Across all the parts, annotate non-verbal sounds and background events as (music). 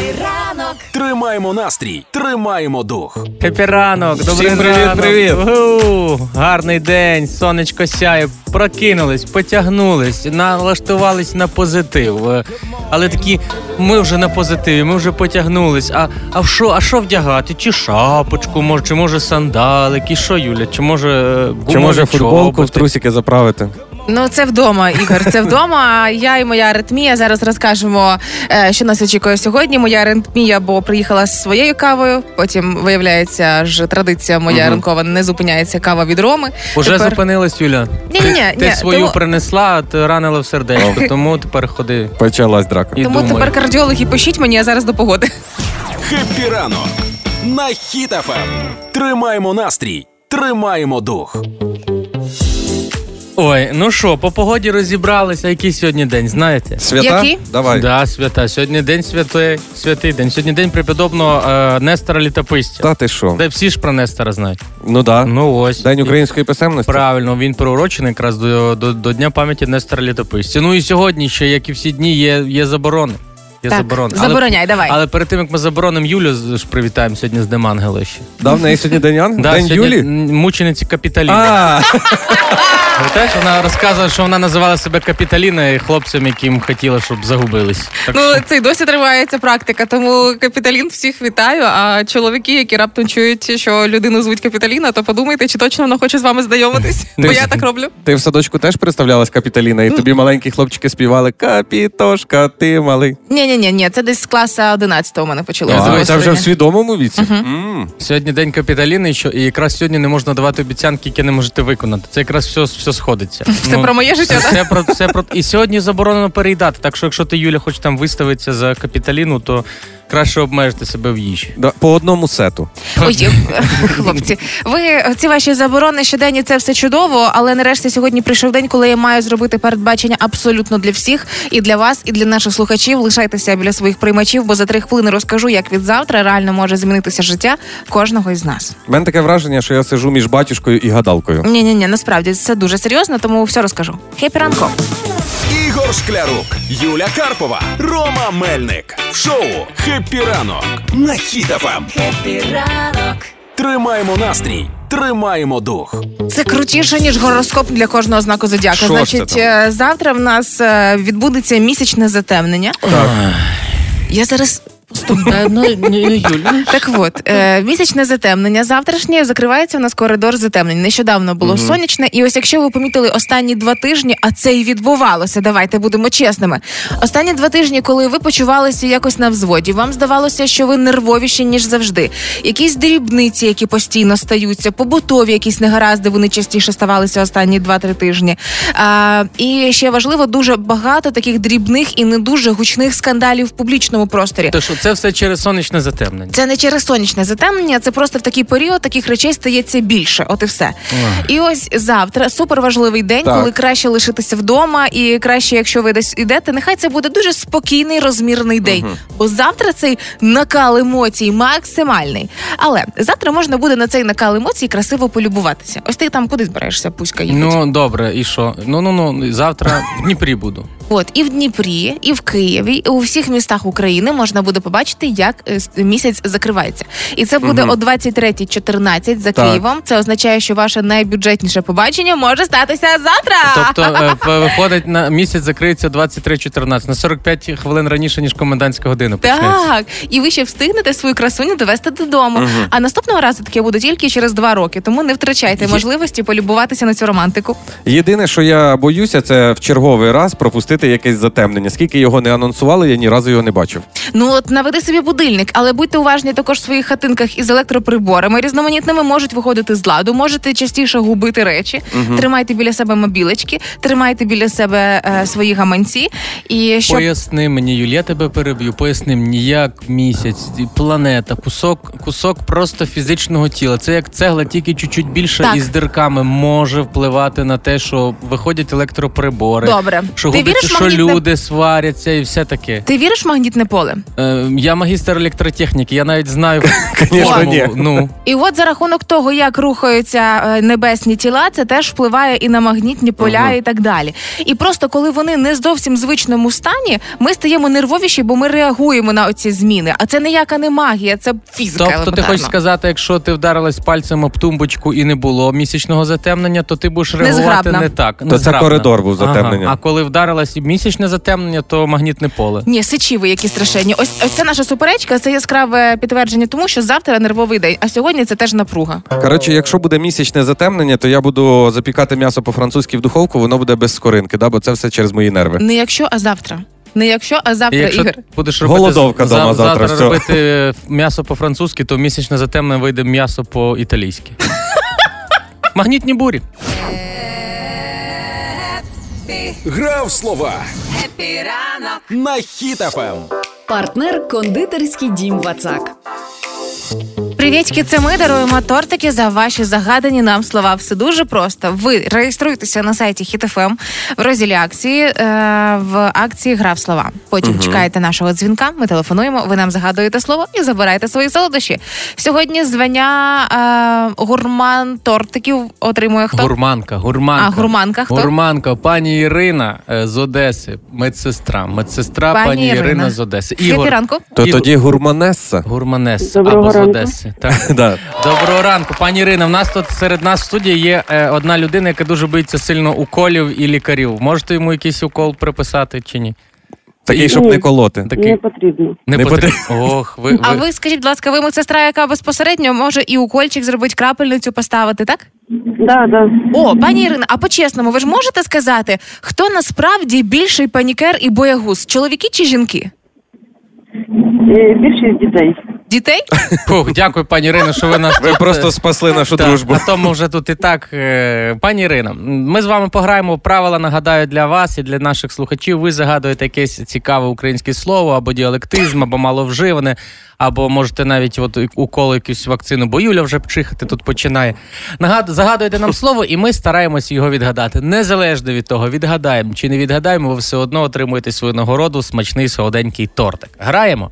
Ранок Тримаємо настрій, тримаємо дух. Хеппі ранок, добрий Всім привіт, ранок. привіт. Угу, гарний день, сонечко сяє, прокинулись, потягнулись, налаштувались на позитив. Але такі, ми вже на позитиві, ми вже потягнулись. А, а в що, а що вдягати? Чи шапочку, може, чи може сандалики, що Юля? Чи може е, Чи може футболку в чоботи? трусики заправити? Ну, це вдома, Ігор. Це вдома. (laughs) Я і моя аритмія зараз розкажемо, е, що нас очікує сьогодні. Моя аритмія, бо приїхала з своєю кавою. Потім виявляється, ж традиція моя Мгм. ранкова не зупиняється кава від Роми. Уже Тепер- зупинилась, Юля. Ні-ні-ні, ти ти ні, свою тому- принесла, а ти ранила в сердечко, тому тепер ходи. Почалась драка. І Тому думай. тепер кардіологи пишіть мені, а зараз до погоди. «Хеппі ранок» на Хіт-ФМ. Тримаємо настрій, тримаємо дух. Ой, ну що, по погоді розібралися, який сьогодні день, знаєте? Свята? Які? Давай. Да, свята. Сьогодні день святий, святий день. Сьогодні день преподобного е, Нестора Літописця. Та ти що? Де всі ж про Нестора знають. Ну да. Ну ось. День української писемності. Правильно, він приурочений якраз до, до, до Дня пам'яті Нестора Літописця. Ну і сьогодні ще, як і всі дні, є, є заборони. Є Так, заборони. Але- забороняй, давай. Але перед тим як ми заборонимо Юлю, з- ж привітаємо сьогодні з Днем Ангела ще. Да, в неї сьогодні день Ан? Да, День сьогодні Юлі? м, Мучениці Капіталіни. А, (laughs) Теж вона розказувала, що вона називала себе Капіталіна і хлопцям, яким хотіла, щоб загубились. Так Ну, це й досі триває ця практика, тому капіталін всіх вітаю. А чоловіки, які раптом чують, що людину звуть Капіталіна, то подумайте, чи точно вона хоче з вами знайомитись. (laughs) Бо я так роблю. ти в садочку теж представлялась Капіталіна, і тобі маленькі хлопчики співали Капітошка, ти малий. Ні, ні, ні, ні, це десь з класу 11 у мене почалося. А, це вже в свідомому віці. М. Сьогодні день капіталіни, що і якраз сьогодні не можна давати обіцянки, які не можете виконати. Це якраз (laughs) все, все сходиться. Все про моє життя, Все, все про все про і сьогодні заборонено переїдати. Так що, якщо ти Юля хочеш там виставитися за капіталіну, то краще обмежити себе в їжі. Да, По одному сету. Ой, (laughs) хлопці, ви ці ваші заборони щоденні це все чудово, але нарешті сьогодні прийшов день, коли я маю зробити передбачення абсолютно для всіх, і для вас, і для наших слухачів. Лишайтеся біля своїх приймачів, бо за три хвилини розкажу, як від завтра реально може змінитися життя кожного із нас. У мене таке враження, що я сиджу між батюшкою і гадалкою. Ні, ні, ні, насправді це дуже серйозно, тому все розкажу. Happy ранку! Ігор Шклярук, Юля Карпова, Рома Мельник в шоу «Хеппі ранок» на Хіт-ФМ. Хеппі ранок Тримаємо настрій, тримаємо дух. Це крутіше ніж гороскоп для кожного знаку зодіака. Що Значить, це там? е, завтра в нас е, відбудеться місячне затемнення. Я зараз Так от, е, місячне затемнення. Завтрашнє закривається у нас коридор затемнень. Нещодавно було сонячне. І ось якщо ви помітили останні два тижні, а це і відбувалося, давайте будемо чесними. Останні два тижні, коли ви почувалися якось на взводі, вам здавалося, що ви нервовіші, ніж завжди. Якісь дрібниці, які постійно стаються, побутові якісь негаразди, вони частіше ставалися останні два-три тижні. А, і ще важливо, дуже багато таких дрібних і не дуже гучних скандалів в публічному просторі. То що це все через сонячне затемнення. Це не через сонячне затемнення, це просто в такий період таких речей стається більше. От і все. І ось завтра суперважливий день, Так. коли краще лишитися вдома, і краще, якщо ви десь ідете, нехай це буде дуже спокійний, розмірний день. Бо завтра цей накал емоцій максимальний. Але завтра можна буде на цей накал емоцій красиво полюбуватися. Ось ти там куди збираєшся, пуська їхати? Ну добре, і що? Ну ну ну завтра в Дніпрі буду. От і в Дніпрі, і в Києві, і у всіх містах України можна буде побачити, як е, місяць закривається. І це буде о 23.14 за Так. Києвом. Це означає, що ваше найбюджетніше побачення може статися завтра. Тобто е, (laughs) виходить на місяць закриється 23.14, на 45 хвилин раніше ніж комендантська година почнеться. Так, і ви ще встигнете свою красуню довести додому. А наступного разу таке буде тільки через два роки. Тому не втрачайте можливості полюбуватися на цю романтику. Єдине, що я боюся, це в черговий раз пропустити якесь затемнення. Скільки його не анонсували, я ні разу його не бачив. Ну от наведи собі будильник, але будьте уважні також в своїх хатинках із електроприборами. Різноманітними можуть виходити з ладу, можете частіше губити речі. Тримайте біля себе мобілечки, тримайте біля себе е, свої гаманці. І щоб Поясни мені, Юль, я тебе переб'ю. Поясни мені, як місяць, планета, кусок, кусок просто фізичного тіла. Це як цегла, тільки чуть-чуть більше Так. і з дирками може впливати на те, що виходять електроприбори. Добре. Що Ти віриш що магнітне- люди сваряться і все таке. ти віриш в магнітне поле? Е, Я магістр електротехніки, я навіть знаю формулу. ні. Ну, І от за рахунок того, як рухаються е, небесні тіла, це теж впливає і на магнітні поля, і так далі. І просто коли вони не зовсім звичному стані, ми стаємо нервовіші, бо ми реагуємо на оці зміни. А це ніяка не магія, це фізика. тобто ти хочеш сказати, якщо ти вдарилась пальцем об тумбочку і не було місячного затемнення, то ти будеш реагувати Незграбна. не так. це Незграбна. коридор був затемнення. Ага. А коли вдарилась місячне затемнення, то магнітне поле. Ні, сичі ви які страшенні. Ось ось це наша суперечка. Це яскраве підтвердження тому, що завтра нервовий день, а сьогодні це теж напруга. Коротше, якщо буде місячне затемнення, то я буду запікати м'ясо по-французьки в духовку, воно буде без скоринки, да? бо це все через мої нерви. Не якщо, а завтра. Не якщо, а І завтра якщо ігор. будеш робити Голодовка за- дома завтра, все. робити е, м'ясо по-французьки, то місячне затемнення вийде м'ясо по-італійськи. (laughs) Магнітні бурі. Гра в слова Хеппі ранок. на Хіт-ФМ. Партнер кондитерський дім Вацак. Привітки, це ми даруємо тортики за ваші загадані нам слова. Все дуже просто. Ви реєструєтеся на сайті HitFM в розділі акції е, в акції Гра в слова. Потім чекаєте нашого дзвінка. Ми телефонуємо. Ви нам загадуєте слово і забираєте свої солодощі. Сьогодні звання е, гурман тортиків отримує хто? Гурманка, гурманка. А, гурманка хто? Гурманка, пані Ірина е, з Одеси, медсестра. Медсестра Пані пані, Ірина. Ірина з Одеси. Happy ранку. То Ігор. тоді гурманеса. Гурманеса Доброго або з ранку. Одеси. Так. (laughs) Да. Доброго ранку, пані Ірина. В нас тут серед нас в студії є е, одна людина, яка дуже боїться сильно уколів і лікарів. Можете йому якийсь укол приписати чи ні? Такий, щоб не колоти. Такий Не потрібно. не, Не потрібно. Ох, ви, ви... А ви скажіть, будь ласка, ви медсестра, яка безпосередньо може і укольчик зробити, крапельницю поставити, так? Да, да. О, пані Ірина, а по-чесному, ви ж можете сказати, хто насправді більший панікер і боягуз? Чоловіки чи жінки? Е, Більшість дітей. Дітей? Фух, дякую, пані Ірино, що ви нас Ви тут, просто е, спасли нашу Так, дружбу. А то ми вже тут і так. е, Пані Ірино, ми з вами пограємо в правила. Нагадаю для вас і для наших слухачів. Ви загадуєте якесь цікаве українське слово або діалектизм, або маловживане, або можете навіть от уколи якусь вакцину, бо Юля вже пчихати тут починає. Нагад... Загадуєте нам слово, і ми стараємось його відгадати. Незалежно від того, відгадаємо чи не відгадаємо, ви все одно отримуєте свою нагороду, смачний солоденький тортик. Граємо?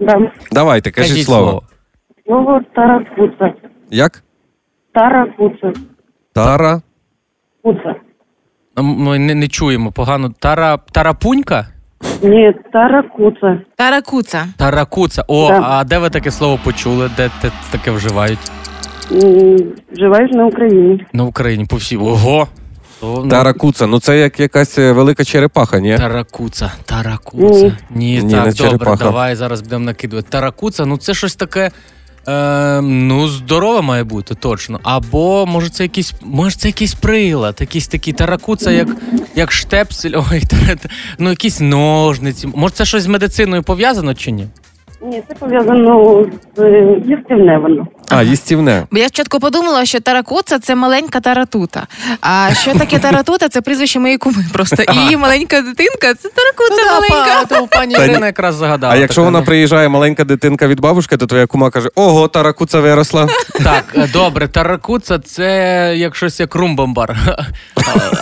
Да. Давайте, кажіть, Кажіть слово. Слово таракуца. Як? Таракуца. Тара. Куца. Ми не, не чуємо погано. Тара... Тарапунька? Ні, таракуца. Таракуца. Таракуца. О, Да. а де ви таке слово почули? Де те таке вживають? М, Вживаєш на Україні. На Україні по всій. Ого. То, ну, Таракуца. Ну це як якась е, велика черепаха, ні? Таракуца, таракуца. Ні. Ні, Ні, так, не добре, черепаха. давай зараз будемо накидувати. Таракуца, ну це щось таке. Е, ну, здорове має бути, точно. Або може це якийсь, може це якийсь прилад, якийсь такий таракуца, як, як штепсель, (laughs) ой, та, та, ну якісь ножниці. Може, це щось з медициною пов'язано чи ні? Ні, це пов'язано з е, їстівне воно. А, їстівне. Бо я спочатку подумала, що таракуца це маленька таратута. А що таке таратута? Це прізвище моєї куми просто. І її маленька дитинка це таракуца маленька. Па, тому пані Та. Ірина якраз загадала. А якщо вона ну. приїжджає маленька дитинка від бабушки, то твоя кума каже: Ого, таракуца виросла. Так, е, добре, таракуца це як щось як румбамбар.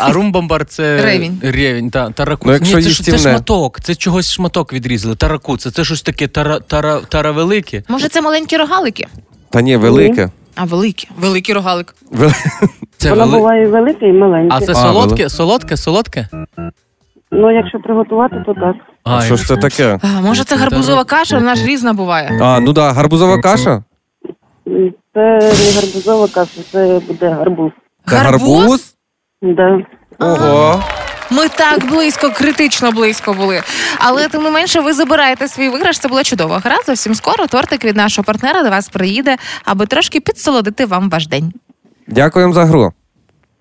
А- румбамбар це Ревінь. Ревінь, та, таракуца. Ну, якщо Ні, це, ж- це шматок, це чогось шматок відрізали. Таракуца, це щось таке тара, тара, таравелике. Може, це маленькі рогалики? Та ні, велике. А великі. Великий рогалик. Вел- Це Воно вели... буває велике і маленьке. А це А, солодке, вели- солодке, солодке? Ну, якщо приготувати, то так. А, Що ж це таке? А, може, це гарбузова каша, вона ж різна буває. А, ну да, гарбузова каша? М, Це не гарбузова каша, це буде гарбуз. Це гарбуз? Да. Ого. Ми так близько, критично близько були. Але тим не менше, ви забираєте свій виграш. Це була чудова гра. Зовсім скоро тортик від нашого партнера до вас приїде, аби трошки підсолодити вам ваш день. Дякуємо за гру.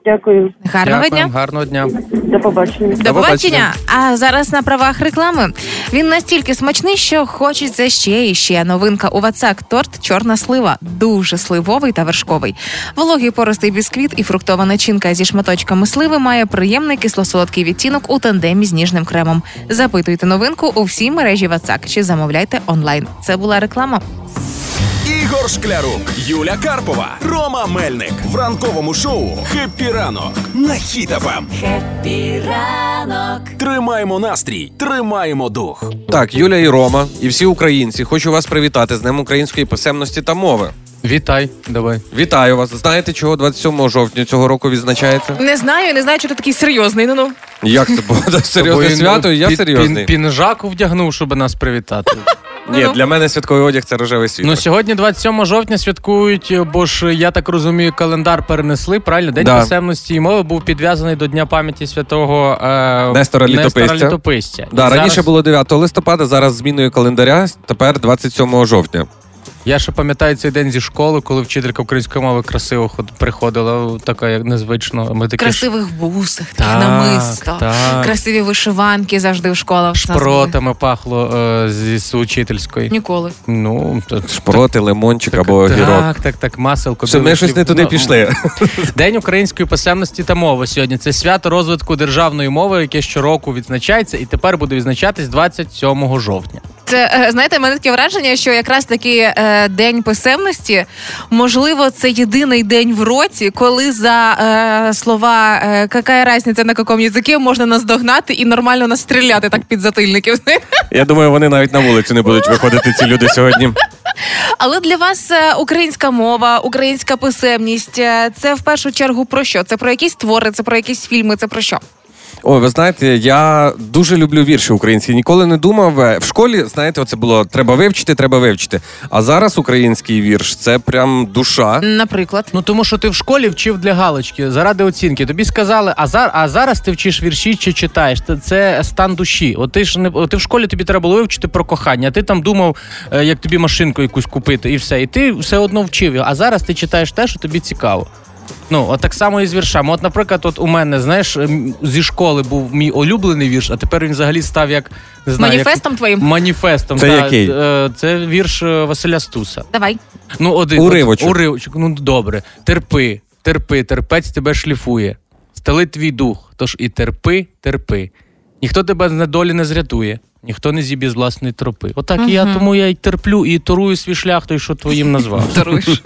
Дякую. Гарного Дякуємо, дня. гарного дня. До побачення. До побачення. А зараз на правах реклами. Він настільки смачний, що хочеться ще і ще. Новинка у Вацак торт чорна слива. Дуже сливовий та вершковий. Вологий пористий бісквіт і фруктова начинка зі шматочками сливи має приємний кисло-солодкий відтінок у тандемі з ніжним кремом. Запитуйте новинку у всій мережі Вацак чи замовляйте онлайн. Це була реклама. Ігор Шклярук, Юля Карпова, Рома Мельник в ранковому шоу «Хеппі ранок» на Хіт-ФМ. Тримаємо настрій, тримаємо дух. Так, Юля і Рома, і всі українці, хочу вас привітати з Днем української писемності та мови. Вітай, давай. Вітаю вас. Знаєте, чого 27 жовтня цього року відзначається? Не знаю, не знаю, що ти такий серйозний. Ну ну Як це було (laughs) серйозне свято? Я серйозний. Пінжаку вдягнув, щоб нас привітати. Ні, для мене святковий одяг це рожевий світ. Ну сьогодні, 27 жовтня, святкують, бо ж я так розумію, календар перенесли. Правильно, день Да. писемності і мови був підв'язаний до Дня пам'яті святого е, Нестора Літописця. Літописця. Да, І раніше зараз- було 9 листопада, зараз зміною календаря, тепер 27 жовтня. Я ще пам'ятаю цей день зі школи, коли вчителька української мови красиво ход- приходила, така як незвично. Ми такі красивих бусах, Так, намисто, так. красиві вишиванки завжди в школах. шпротами пахло е, зі учительської. Ніколи. Ну, то- Шпроти, лимончик так, або так, огірок. Так, так, так, маселко. Все, ми щось не туди Ну, пішли. День української писемності та мови сьогодні. Це свято розвитку державної мови, яке щороку відзначається, і тепер буде відзначатись 27 жовтня. Це е, знаєте, мене таке враження, що якраз таки е, день писемності, можливо, це єдиний день в році, коли за е, слова е, «какая різниця на якому язикі можна наздогнати і нормально настріляти так під затильників. Я думаю, вони навіть на вулицю не будуть виходити ці люди сьогодні. Але для вас е, українська мова, українська писемність е, це в першу чергу про що? Це про якісь твори, це про якісь фільми, це про що? Ой, ви знаєте, я дуже люблю вірші українські. Ніколи не думав. е, В школі, знаєте, оце було треба вивчити, треба вивчити. А зараз український вірш це прям душа. Наприклад. Ну тому що ти в школі вчив для галочки заради оцінки. Тобі сказали, а зар, а зараз ти вчиш вірші чи читаєш. Це, це стан душі. От ти ж не ти в школі тобі треба було вивчити про кохання. а Ти там думав, е, як тобі машинку якусь купити, і все. І ти все одно вчив. А зараз ти читаєш те, що тобі цікаво. Ну, от так само і з віршами. От, наприклад, от у мене, знаєш, ем, зі школи був мій улюблений вірш, а тепер він взагалі став як не знаю, Маніфестом твоїм? Маніфестом. Це та, який? е, Це вірш е, Василя Стуса. Давай. Ну, один Уривочок. От, уривочок. Ну добре. Терпи, терпи, терпець тебе шліфує. Стелить твій дух. Тож і терпи, терпи. Ніхто тебе з недолі не зрятує, ніхто не зіб'є з власної тропи. Отак і я тому я й терплю і торую свій шлях, той, що твоїм назвав. (laughs) Даруєш.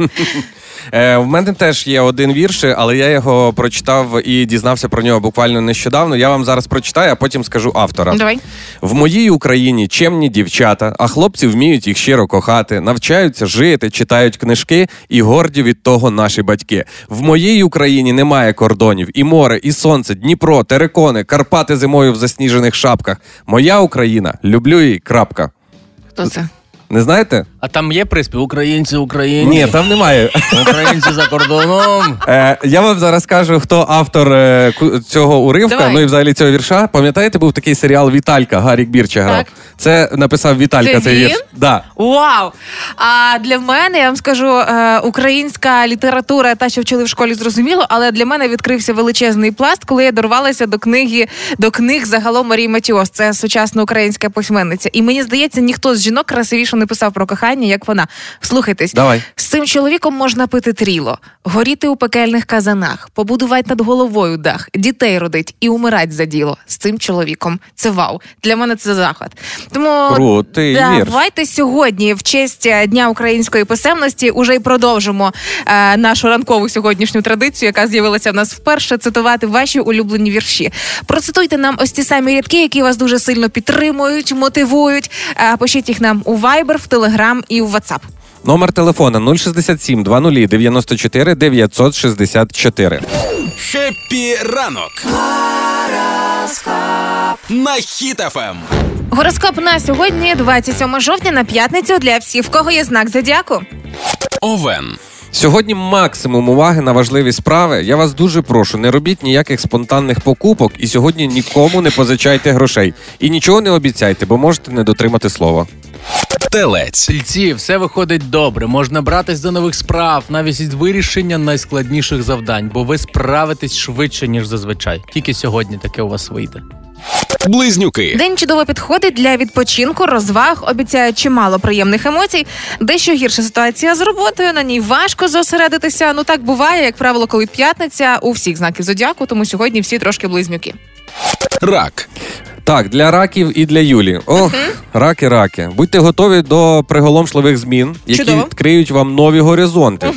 Е, в мене теж є один вірш, але я його прочитав і дізнався про нього буквально нещодавно. Я вам зараз прочитаю, а потім скажу автора. Давай. В моїй Україні чемні дівчата, а хлопці вміють їх щиро кохати, навчаються жити, читають книжки і горді від того наші батьки. В моїй Україні немає кордонів, і море, і сонце, Дніпро, терекони, Карпати зимою в засніжених шапках. Моя Україна, люблю її. Крапка. Хто це? Не знаєте? А там є приспів Українці, Українці. Ні, там немає. Українці за кордоном. Е, я вам зараз скажу, хто автор е, ку- цього уривка, Давай. ну і взагалі цього вірша. Пам'ятаєте, був такий серіал Віталька, Гарік Бірча грав. Так. Це написав Віталька Це цей він? вірш. Да. Вау! А для мене я вам скажу, е, українська література, та що вчили в школі, зрозуміло, але для мене відкрився величезний пласт, коли я дорвалася до книги до книг загалом Марії Матіос. Це сучасна українська письменниця. І мені здається, ніхто з жінок красивіше не писав про кохання, як вона. Слухайтесь, Давай. з цим чоловіком можна пити тріло, горіти у пекельних казанах, побудувати над головою дах, дітей родить і умирать за діло. З цим чоловіком це вау. Для мене це захват. Тому Крутий вірш. Давайте сьогодні, в честь е, Дня української писемності, уже й продовжимо е, нашу ранкову сьогоднішню традицію, яка з'явилася в нас вперше, цитувати ваші улюблені вірші. Процитуйте нам ось ті самі рядки, які вас дуже сильно підтримують, мотивують. Е, пишіть їх нам у Viber, в Telegram і в WhatsApp. Номер телефона 067 20 94 964. Хеппі ранок. На Хіт-ФМ. Гороскоп на сьогодні, 27 жовтня, на п'ятницю для всіх, в кого є знак зодіаку. Овен. Сьогодні максимум уваги на важливі справи. Я вас дуже прошу, не робіть ніяких спонтанних покупок і сьогодні нікому не позичайте грошей. І нічого не обіцяйте, бо можете не дотримати слова. Телець. Сільці, все виходить добре. Можна братись до нових справ, навіть із вирішення найскладніших завдань, бо ви справитесь швидше, ніж зазвичай. Тільки сьогодні таке у вас вийде. Близнюки. День чудово підходить для відпочинку, розваг, обіцяє чимало приємних емоцій. Дещо гірша ситуація з роботою. На ній важко зосередитися. Ну так буває, як правило, коли п'ятниця у всіх знаків зодіаку, тому сьогодні всі трошки близнюки. Рак. Так, для раків і для Юлі. Ох, раки, раки. Будьте готові до приголомшливих змін, які Чудово. відкриють вам нові горизонти.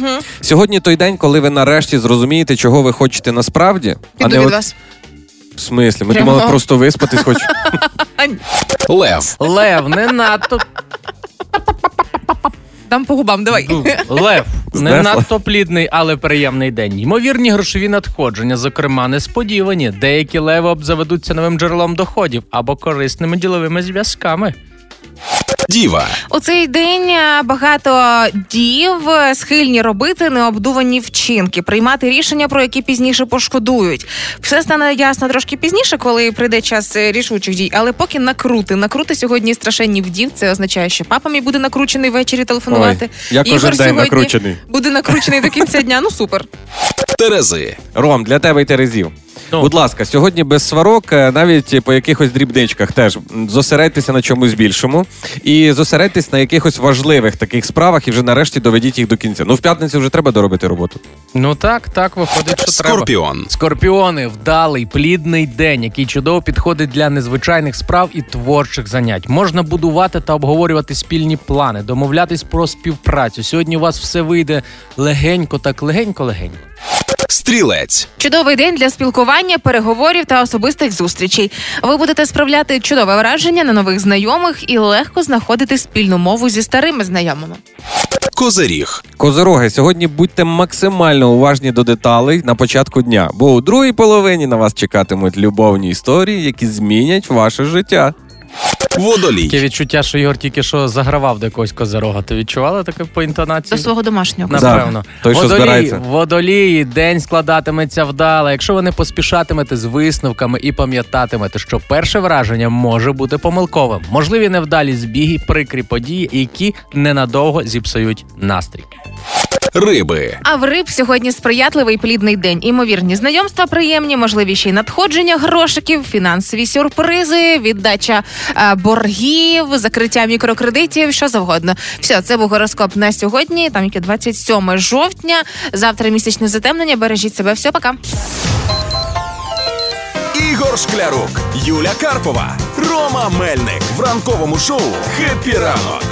Сьогодні той день, коли ви нарешті зрозумієте, чого ви хочете насправді. Піду від вас. В смислі, ми Прямо. думали просто виспатись хоч. (laughs) Лев. Лев, не надто Дам по губам, давай. Ну, Лев не надто плідний, але приємний день. Ймовірні грошові надходження, зокрема, несподівані. Деякі леви обзаведуться новим джерелом доходів або корисними діловими зв'язками. Діва. У цей день е, багато дів е, схильні робити необдувані вчинки, приймати рішення, про які пізніше пошкодують. Все стане ясно трошки пізніше, коли прийде час е, рішучих дій. Але поки накрути, накрути сьогодні страшенні вдів. Це означає, що папа мій буде накручений ввечері телефонувати. Ой, я кожен день сьогодні накручений. Буде накручений до кінця дня. Ну супер. Терези. Ром, для тебе й Терезів. Ну. Будь ласка, сьогодні без сварок, навіть по якихось дрібничках теж зосередьтеся на чомусь більшому і зосередьтесь на якихось важливих таких справах і вже нарешті доведіть їх до кінця. Ну, в п'ятницю вже треба доробити роботу. Ну так, так виходить, що треба. Скорпіон. Скорпіони вдалий, плідний день, який чудово підходить для незвичайних справ і творчих занять. Можна будувати та обговорювати спільні плани, домовлятись про співпрацю. Сьогодні у вас все вийде легенько, так легенько, легенько. Стрілець. Чудовий день для спілкування, переговорів та особистих зустрічей. Ви будете справляти чудове враження на нових знайомих і легко знаходити спільну мову зі старими знайомими. Козиріг. Козороги, сьогодні будьте максимально уважні до деталей на початку дня, бо у другій половині на вас чекатимуть любовні історії, які змінять ваше життя. Таке відчуття, що Ігор тільки що загравав до якогось козирога. Ти відчувала таке по інтонації? До свого домашнього. Да. Напевно. Той, що водолії, збирається. водолії, день складатиметься вдало. Якщо ви не поспішатимете з висновками і пам'ятатимете, що перше враження може бути помилковим. Можливі невдалі збіги, прикрі події, які ненадовго зіпсують настрій. Риби. А в риб сьогодні сприятливий плідний день. Імовірні знайомства приємні, можливі ще й надходження грошиків, фінансові сюрпризи, віддача е, боргів, закриття мікрокредитів, що завгодно. Все, це був гороскоп на сьогодні. Там яке 27 жовтня. Завтра місячне затемнення. Бережіть себе. Все, пока. Ігор Шклярук. Юля Карпова. Рома Мельник. В ранковому шоу «Хеппі ранок»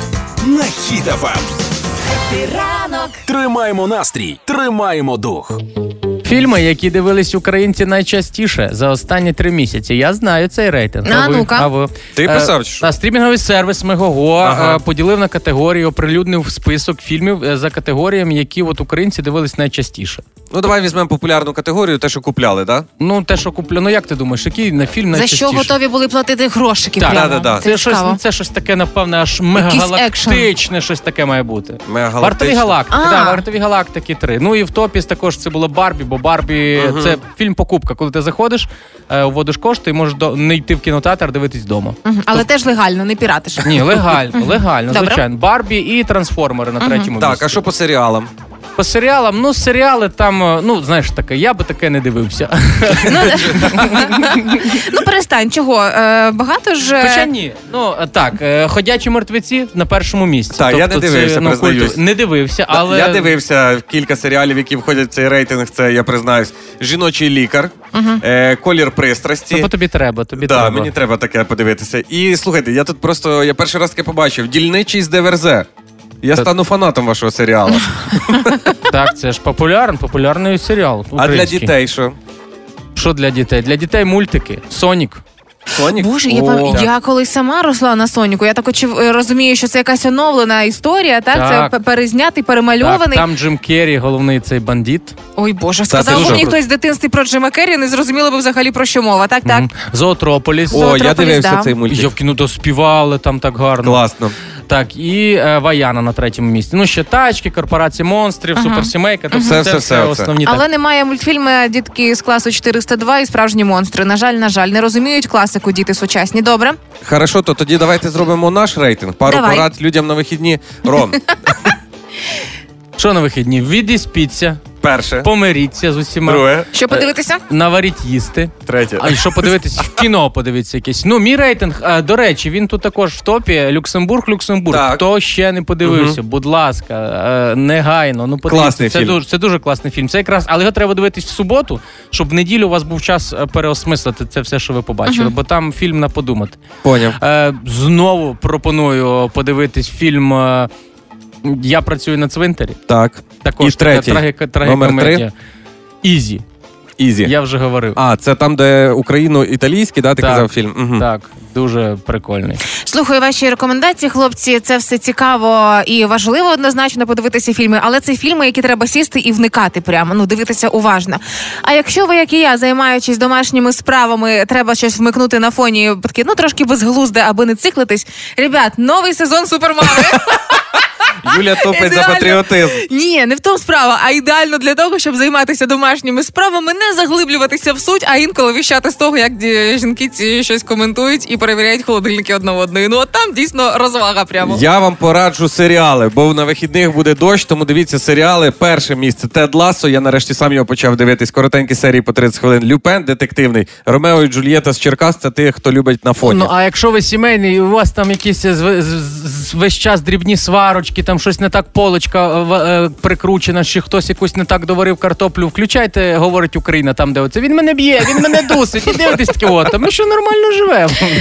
на Хіт-ФМ. Тримаємо настрій, тримаємо дух. Фільми, які дивились українці найчастіше за останні три місяці. Я знаю цей рейтинг. А, ви? ну-ка. А ви? Ти Е, писав, що? А, стрімінговий сервіс Мегого Ага. е, поділив на категорії, оприлюднив список фільмів е, за категоріями, які от українці дивились найчастіше. Ну, давай візьмемо популярну категорію, те, що купляли, так? Ну, те, що куплю. Ну як ти думаєш, який на фільм За найчастіше? що готові були платити грошики? Так, прямо? да-да-да. Це щось, цікаво. це щось таке, напевне, аж мегагалактичне, щось таке має бути. Мегагалактичне. Вартові галактики, А. так, вартові галактики 3. Ну і в топі також це було Барбі, бо Барбі це фільм покупка. Коли ти заходиш, е, вводиш кошти і можеш до, не йти в кінотеатр, дивитись вдома. Мгм, Але теж легально, не піратиш. Ні, легально, легально, Добре. звичайно. Барбі і трансформери на третьому Так, місці. а що по серіалам? По серіалам, ну серіали там, е, ну знаєш таке, я би таке не дивився. Ну, ну перестань, чого? Е, багато ж. е, Хоча ні, ну так, е, ходячі мертвеці на першому місці. Так, я не Тобто це, дивився, ну, признаюсь. Не дивився, але Я дивився кілька серіалів, які входять в цей рейтинг. Це я признаюсь, жіночий лікар, е, колір пристрасті. Ну, бо тобі треба, тобі да, треба. мені треба таке подивитися. І слухайте, я тут просто я перший раз таке побачив. Дільничий з ДВРЗ. Я Та- стану фанатом вашого серіалу. (laughs) Так, це ж популярний, популярний серіал. А для український. дітей що? Що для дітей? Для дітей мультики. Сонік. Сонік? Боже, я, О. пам- я колись сама росла на Соніку. Я так очев- е, розумію, що це якась оновлена історія, так? Так. Це перезнятий, Так, перемальований. там Джим Керрі, головний цей бандит. Ой Боже, сказав би що? мені хтось з дитинстві про Джима Керрі, не зрозуміло би взагалі про що мова. Так, так. Мгм. Зоотрополіс. О, я Зоотрополіс, дивився да. цей мультик. Я в кіно доспівали там так гарно. Класно. Так, і е, Ваяна на третьому місці. Ну, ще тачки, корпорації монстрів, суперсімейка. Тобто Все, все, все, все основні Але так. немає мультфільми дітки з класу 402 і справжні монстри. На жаль, на жаль, не розуміють класику діти сучасні. Добре. Хорошо, то тоді давайте зробимо наш рейтинг. Пару Давай. порад людям на вихідні. Ром, (laughs) Що на вихідні? Відіспіться, Перше. помиріться з усіма. Друге. Що подивитися? Наваріть їсти. Третє. А що подивитись в кіно, подивитися якесь. Ну, мій рейтинг, а, до речі, він тут також в топі. Люксембург, Люксембург. Так. Хто ще не подивився, будь ласка, е, негайно. Ну, подивіться. Класний це фільм. Дуже, це дуже класний фільм. Це якраз, але його треба дивитись в суботу, щоб в неділю у вас був час е, переосмислити це все, що ви побачили, бо там фільм на подумати. Поняв. Е, знову пропоную подивитись фільм. е, Я працюю на цвинтарі. Так. Також І третій. трагіка- Номер три? трагікомедія. Ізі. Ізі. Я вже говорив. А, це там, де україно-італійський, да, ти Так. казав фільм? Угу. Так, дуже прикольний. Слухаю ваші рекомендації, хлопці. Це все цікаво і важливо однозначно подивитися фільми, але це фільми, які треба сісти і вникати прямо. Ну дивитися уважно. А якщо ви, як і я, займаючись домашніми справами, треба щось вмикнути на фоні, таке, ну трошки безглузде, аби не циклитись. Ребят, новий сезон супермами. (laughs) Юля топить за патріотизм. Ні, не в тому справа, а ідеально для того, щоб займатися домашніми справами, не заглиблюватися в суть, а інколи віщати з того, як жінки ці щось коментують і перевіряють холодильники одне в одної. Ну от там дійсно розвага прямо. Я вам пораджу серіали, бо на вихідних буде дощ, тому дивіться серіали. Перше місце Тед Лассо. Я нарешті сам його почав дивитись. Коротенькі серії по 30 хвилин. Люпен детективний. Ромео і Джульєта з Черкас це тих, хто любить на фоні. Ну а якщо ви сімейний, і у вас там якісь з- з- з- весь час дрібні сварочки, там щось не так полочка е, в- е, прикручена, чи хтось якусь не так доварив картоплю. Включайте, говорить Україна, там де оце. Він мене б'є, він мене дусить. І дивитесь таке, от, а ми що нормально живемо.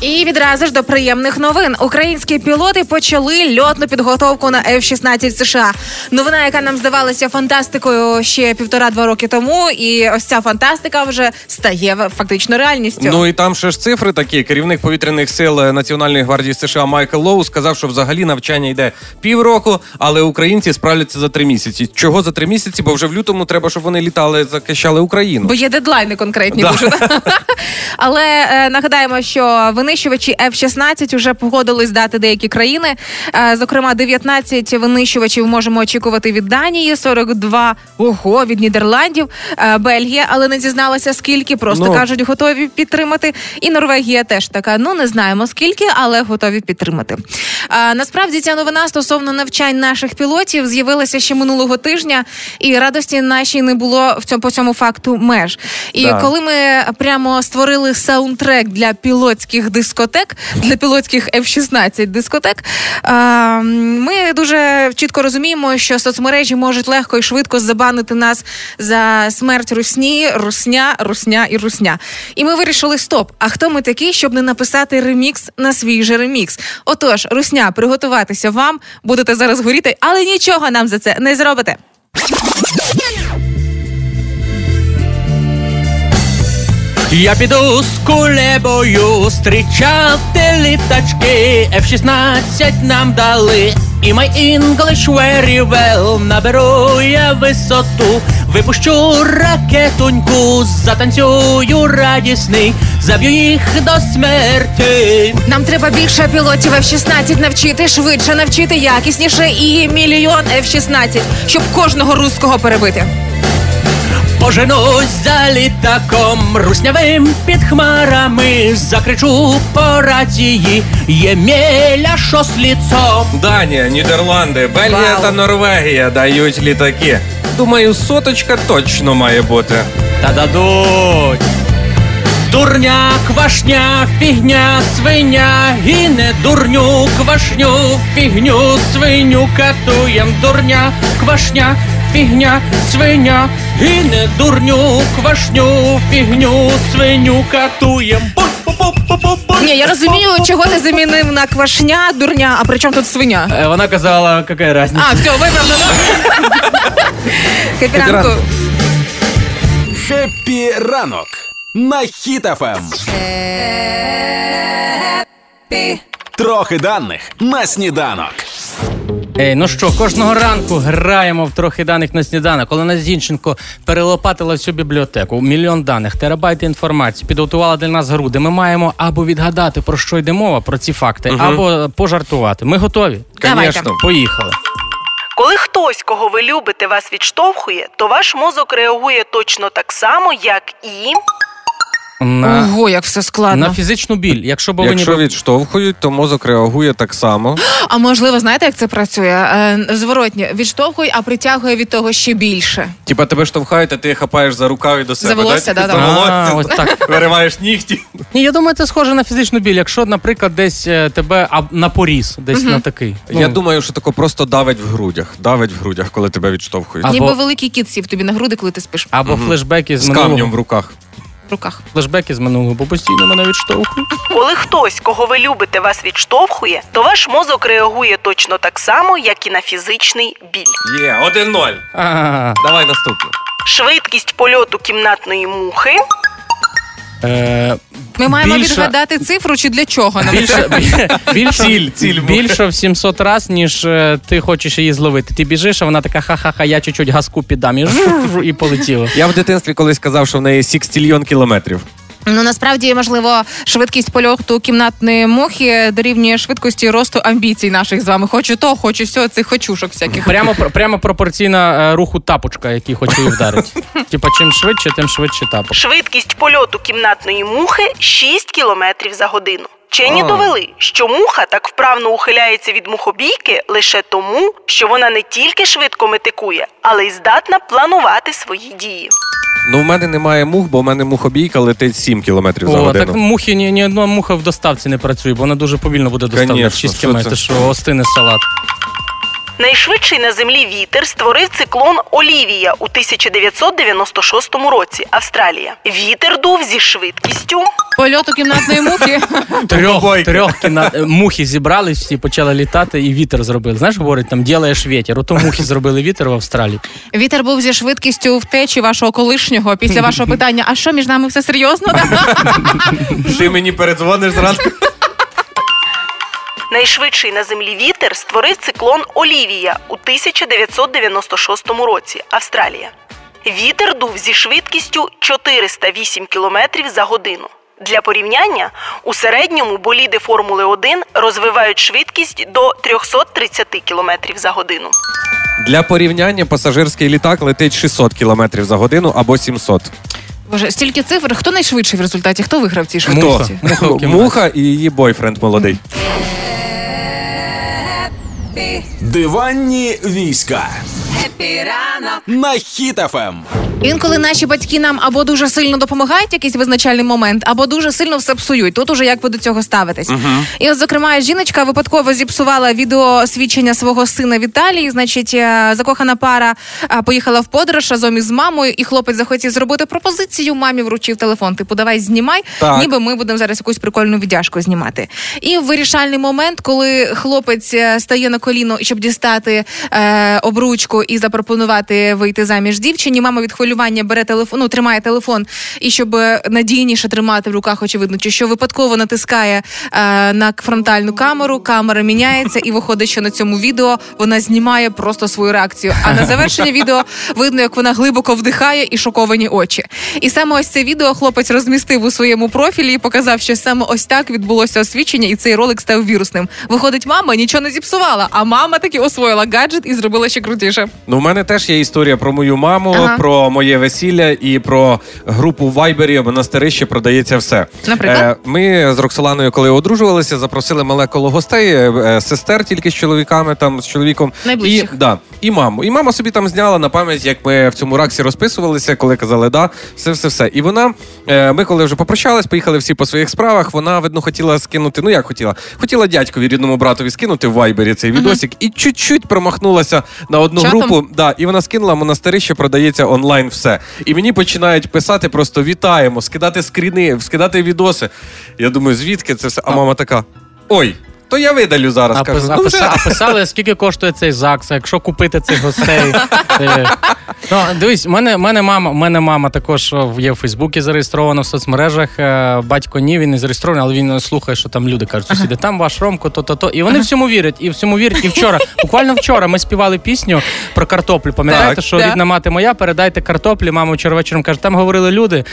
І відразу ж до приємних новин. Українські пілоти почали льотну підготовку на F-16 США. Новина, яка нам здавалася фантастикою ще півтора-два роки тому, і ось ця фантастика вже стає фактично реальністю. Ну і там ще ж цифри такі. Керівник повітряних сил Національної гвардії США Майкл Лоу сказав, що взагалі навчання йде півроку, але українці справляться за три місяці. Чого за три місяці? Бо вже в лютому треба, щоб вони літали, захищали Україну. Бо є дедлайни конкретні Да. дуже. (laughs) Але е, нагадаємо, що винищувачі F-16 вже погодились дати деякі країни. Е, зокрема, 19 винищувачів можемо очікувати від Данії, 42 ого від Нідерландів, е, Бельгія, але не зізналася скільки. Просто Ну. кажуть, готові підтримати. І Норвегія теж така. Ну не знаємо скільки, але готові підтримати. Е, насправді ця новина стосовно навчань наших пілотів з'явилася ще минулого тижня, і радості нашій не було в цьому по цьому факту меж. І Да. коли ми прямо створили саундтрек для пілотських дискотек, для пілотських F-16 дискотек, ми дуже чітко розуміємо, що соцмережі можуть легко і швидко забанити нас за смерть русні, русня, русня і русня. І ми вирішили: стоп! А хто ми такі, щоб не написати ремікс на свій же ремікс? Отож, русня, приготуватися вам, будете зараз горіти, але нічого нам за це не зробите. Я піду з кулебою зустрічати літачки. F-16 нам дали. І my English very well Наберу я висоту, випущу ракетоньку, затанцюю радісний, заб'ю їх до смерті. Нам треба більше пілотів F-16 навчити, швидше навчити, якісніше і мільйон F-16, щоб кожного руського перебити. Поженусь за літаком, руснявим під хмарами, закричу по рації, Ємеля, що з ліцом. Данія, Нідерланди, Бельгія Вау. та Норвегія дають літаки. Думаю, соточка точно має бути. Та дадуть. Дурня, квашня, фігня, свиня, і не дурню, квашню, фігню, свиню катуєм, дурня, квашня, фігня, свиня, і не дурню, квашню, фігню, свиню катуєм. Ні, я розумію, чого ти замінив на квашня, дурня, а при чому тут свиня? Е, Вона казала, яка різниця. А, все, виправдано. Хеппі ранок. Хеппі ранок. На Ем. Хіт-ФМ. Трохи даних на сніданок. Ей, ну що, кожного ранку граємо в трохи даних на сніданок. Олена Зінченко перелопатила всю бібліотеку, мільйон даних, терабайти інформації, підготувала для нас груди. Ми маємо або відгадати, про що йде мова, про ці факти, або пожартувати. Ми готові. Давайте. Конечно. Поїхали. Коли хтось, кого ви любите, вас відштовхує, то ваш мозок реагує точно так само, як і. На, Ого, як все складно. на фізичну біль. Якщо б ви Якщо ніби... відштовхують, то мозок реагує так само. (gasps) А можливо, знаєте, як це працює? Е, зворотні відштовхує, а притягує від того ще більше. Типа тебе штовхають, а ти хапаєш за рукав і до себе. волосся, да? да, За волосся, А, ось так. (laughs) вириваєш нігті. Ні, я думаю, це схоже на фізичну біль. Якщо, наприклад, десь е, тебе а, на поріз, десь на такий. Я Ну, думаю, що тако просто давить в грудях. Давить в грудях, коли тебе відштовхують. Або- Ніби великий кіт сів тобі на груди, коли ти спиш Або флешбеки з, З минулого. камнем в руках. В руках. Флешбеки з минулого, бо постійно мене відштовхують. Коли хтось, кого ви любите, вас відштовхує, то ваш мозок реагує точно так само, як і на фізичний біль. Є, 1-0. А, Давай наступне. Швидкість польоту кімнатної мухи е, Ми маємо Більше- відгадати цифру чи для чого нам це? більше, (laughs) більше, Ціль, ціль була. більше в 700 раз, ніж е, ти хочеш її зловити. Ти біжиш, а вона така ха-ха-ха, я чуть-чуть газку піддам і, і полетіла. Я в дитинстві колись казав, що в неї сікстільйон кілометрів. Ну насправді можливо швидкість польоту кімнатної мухи дорівнює швидкості росту амбіцій наших з вами. Хочу то, хочу сьо, цих хочушок всяких. Прямо, прямо пропорційна е, руху тапочка, який хочу її вдарити. (laughs) Типа, чим швидше, тим швидше тапок. Швидкість польоту кімнатної мухи 6 кілометрів за годину. Вчені довели, що муха так вправно ухиляється від мухобійки лише тому, що вона не тільки швидко метикує, але й здатна планувати свої дії. Ну, в мене немає мух, бо в мене мухобійка летить 7 кілометрів за О, годину. так мухи ні, ні одна муха в доставці не працює, бо вона дуже повільно буде доставляти. шість 6 що км, що остине салат. Найшвидший на землі вітер створив циклон Олівія у 1996 році. Австралія. Вітер дув зі швидкістю Польоту кімнатної мухи. (laughs) Трьох, трьох кіна... е, мухи зібрались, всі почали літати і вітер зробили. Знаєш, говорять, там ділаєш вітер. Ото мухи зробили вітер в Австралії. Вітер був зі швидкістю втечі вашого колишнього після вашого (laughs) питання. А що між нами все серйозно? (laughs) Ти мені передзвониш зранку. Найшвидший на землі вітер створив циклон Олівія у 1996 році. Австралія. Вітер дув зі швидкістю 408 км за годину. Для порівняння у середньому боліди Формули 1 розвивають швидкість до 330 км за годину. Для порівняння пасажирський літак летить 600 кілометрів за годину або 700. Боже, стільки цифр. Хто найшвидший в результаті? Хто виграв в цій швидкості? Муха. Муха і її бойфренд молодий. Диванні війська. На Ем. Хіт-ФМ. Інколи наші батьки нам або дуже сильно допомагають якийсь визначальний момент, або дуже сильно все псують. Тут уже як ви до цього ставитесь. І от, зокрема, жіночка випадково зіпсувала відеоосвідчення свого сина в Італії. Значить, е, закохана пара е, поїхала в подорож разом із мамою, і хлопець захотів зробити пропозицію. Мамі вручив телефон. Типу, давай знімай, Так. ніби ми будемо зараз якусь прикольну віддяжку знімати. І в вирішальний момент, коли хлопець е, стає на коліно, щоб дістати е, обручку і запропонувати вийти заміж дівчині, мама від хвилювання бере телефон, ну, тримає телефон, і щоб надійніше тримати в руках, очевидно, чи що випадково натискає е, на фронтальну камеру, камера міняється, і виходить, що на цьому відео вона знімає просто свою реакцію. А на завершення відео видно, як вона глибоко вдихає і шоковані очі. І саме ось це відео хлопець розмістив у своєму профілі і показав, що саме ось так відбулося освічення, і цей ролик став вірусним. Виходить, мама нічого не зіпсувала, а мама таки освоїла гаджет і зробила ще крутіше. Ну, в мене теж є історія про мою маму, Ага. про моє весілля і про групу в Вайбері монастирище продається все. Наприклад? Е, ми з Роксоланою, коли одружувалися, запросили мале коло гостей, е, е, сестер тільки з чоловіками, там з чоловіком. Найближчих. І, да, і маму. І мама собі там зняла на пам'ять, як ми в цьому раксі розписувалися, коли казали да, все, все, все. І вона, е, ми коли вже попрощались, поїхали всі по своїх справах. Вона, видно, хотіла скинути. Ну як хотіла? Хотіла дядькові рідному братові скинути в Вайбері цей відосик, і чуть-чуть промахнулася на одну Чатом? групу. Да, і вона скинула монастирище, продається онлайн все. І мені починають писати просто вітаємо, скидати скріни, скидати відоси. Я думаю, звідки це все? А мама така: ой. То я видалю зараз. А, кажу, пис- «Ну, вже». писа- а писали, скільки коштує цей ЗАГС, якщо купити цих гостей. (laughs) Е, Ну, дивись, в мене, мене мама, мене мама також є в Фейсбуці зареєстрована в соцмережах. е, Батько ні, він не зареєстрований, але він слухає, що там люди кажуть, сусіди, там ваш Ромко, то-то-то. І вони всьому вірять, і всьому вірять. І вчора, буквально вчора, ми співали пісню про картоплю. Пам'ятаєте, Так. що Да. рідна мати моя, передайте картоплі. Мама вчора вечором каже, там говорили люди,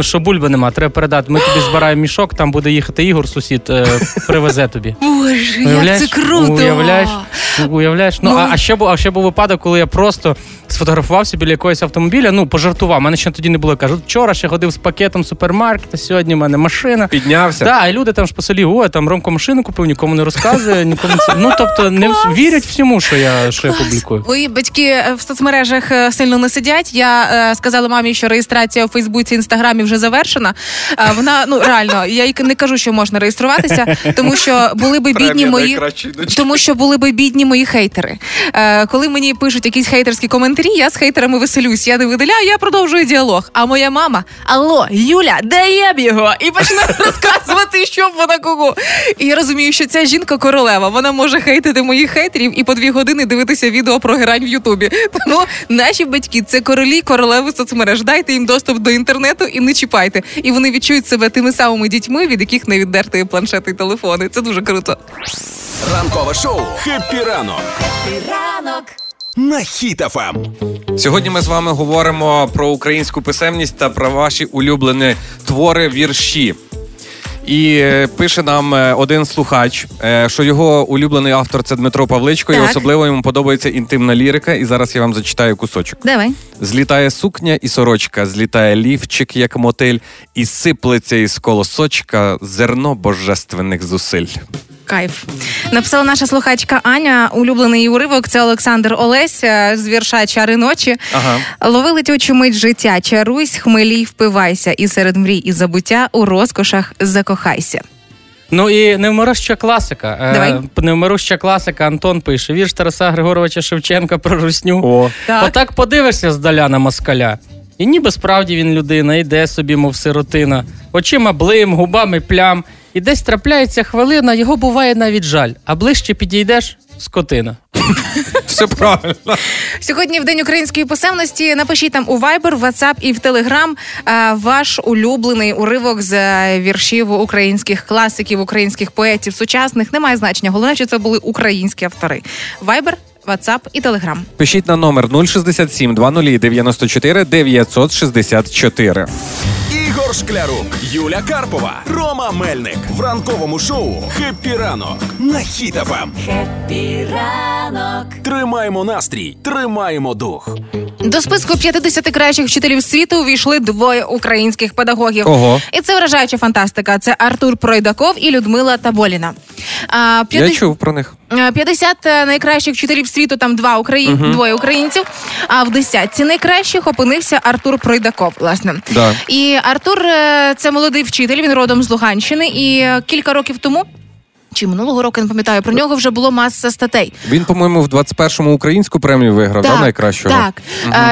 що бульби нема, треба передати. Ми тобі збираємо мішок, там буде їхати Ігор, сусід, е, привезе тобі. Боже, як це круто! Уявляєш? Уявляєш? Ну, а, а ще був, а ще був випадок, коли я просто сфотографувався біля якогось автомобіля. Ну, пожартував. У мене ще тоді не було. Кажу, вчора ще ходив з пакетом супермаркета, сьогодні в мене машина. Піднявся. Так, і люди там ж по селі, ой, там Ромко машину купив, нікому не розказує, (laughs) нікому це. Ну тобто не вс- вірять всьому, що я що я публікую. Мої батьки е, в соцмережах е, сильно не сидять. Я е, сказала мамі, що реєстрація у Фейсбуці інстаграмі вже завершена. Е, вона ну реально, я їй не кажу, що можна реєструватися, (laughs) тому що були би бідні мої тому, що були би бідні мої хейтери. Е, коли мені пишуть якісь хейтерські коментарі, я з хейтерами веселюсь. Я не видаляю, я продовжую діалог. А моя мама: Алло, Юля, де є б його? І почне (laughs) розказувати, що вона кого. І я розумію, що ця жінка королева. Вона може хейтити моїх хейтерів і по дві години дивитися відео про грань в Ютубі. Тому наші батьки це королі, королеви соцмереж. Дайте їм доступ до інтернету і не чіпайте. І вони відчують себе тими самими дітьми, від яких не віддерти планшети і телефони. Це дуже круто. Ранкове шоу «Хеппі ранок» на Хіт-ФМ. Сьогодні ми з вами говоримо про українську писемність та про ваші улюблені твори вірші. І е, пише нам е, один слухач, е, що його улюблений автор це Дмитро Павличко, і особливо йому подобається інтимна лірика. І зараз я вам зачитаю кусочок. Давай. Злітає сукня і сорочка, злітає лівчик, як мотиль, і сиплеться із колосочка зерно божественних зусиль. Кайф. Написала наша слухачка Аня. Улюблений уривок це Олександр Олесь е, з вірша Чари ночі. Ага. Лови летючу мить життя, чаруйсь, хмелій, впивайся, і серед мрій і забуття у розкошах закохайся. Ну і невмируща класика. Е, Давай. Невмируща класика Антон пише: вірш Тараса Григоровича Шевченка про русню. О, Так. Отак подивишся здаля на москаля. І ніби справді він людина, йде собі, мов сиротина, очима блим, губами плям. І десь трапляється хвилина, його буває навіть жаль, а ближче підійдеш скотина. все правильно. Сьогодні в день української писемності. Напишіть там у Viber, в WhatsApp і в Telegram е, ваш улюблений уривок з е, віршів українських класиків, українських поетів сучасних. Немає значення. Головне, що це були українські автори. Viber, WhatsApp і Telegram. Пишіть на номер 067 20 94 964. Ігор Шклярук, Юля Карпова, Рома Мельник в ранковому шоу «Хеппі ранок» на Хіт-ФМ. «Хеппі ранок». Тримаємо настрій, тримаємо дух. До списку 50 кращих вчителів світу увійшли двоє українських педагогів. Ого. І це вражаюча фантастика. Це Артур Пройдаков і Людмила Таболіна. А, Я чув про них. Е, 50 найкращих вчителів світу, там два Украї... двоє українців. А в десятці найкращих опинився Артур Пройдаков. Власне, Да. і Артур е, це молодий вчитель. Він родом з Луганщини. І е, кілька років тому. Чи минулого року я не пам'ятаю, про нього вже було маса статей. Він, по-моєму, в 21-му українську премію виграв, да, найкращого. Так,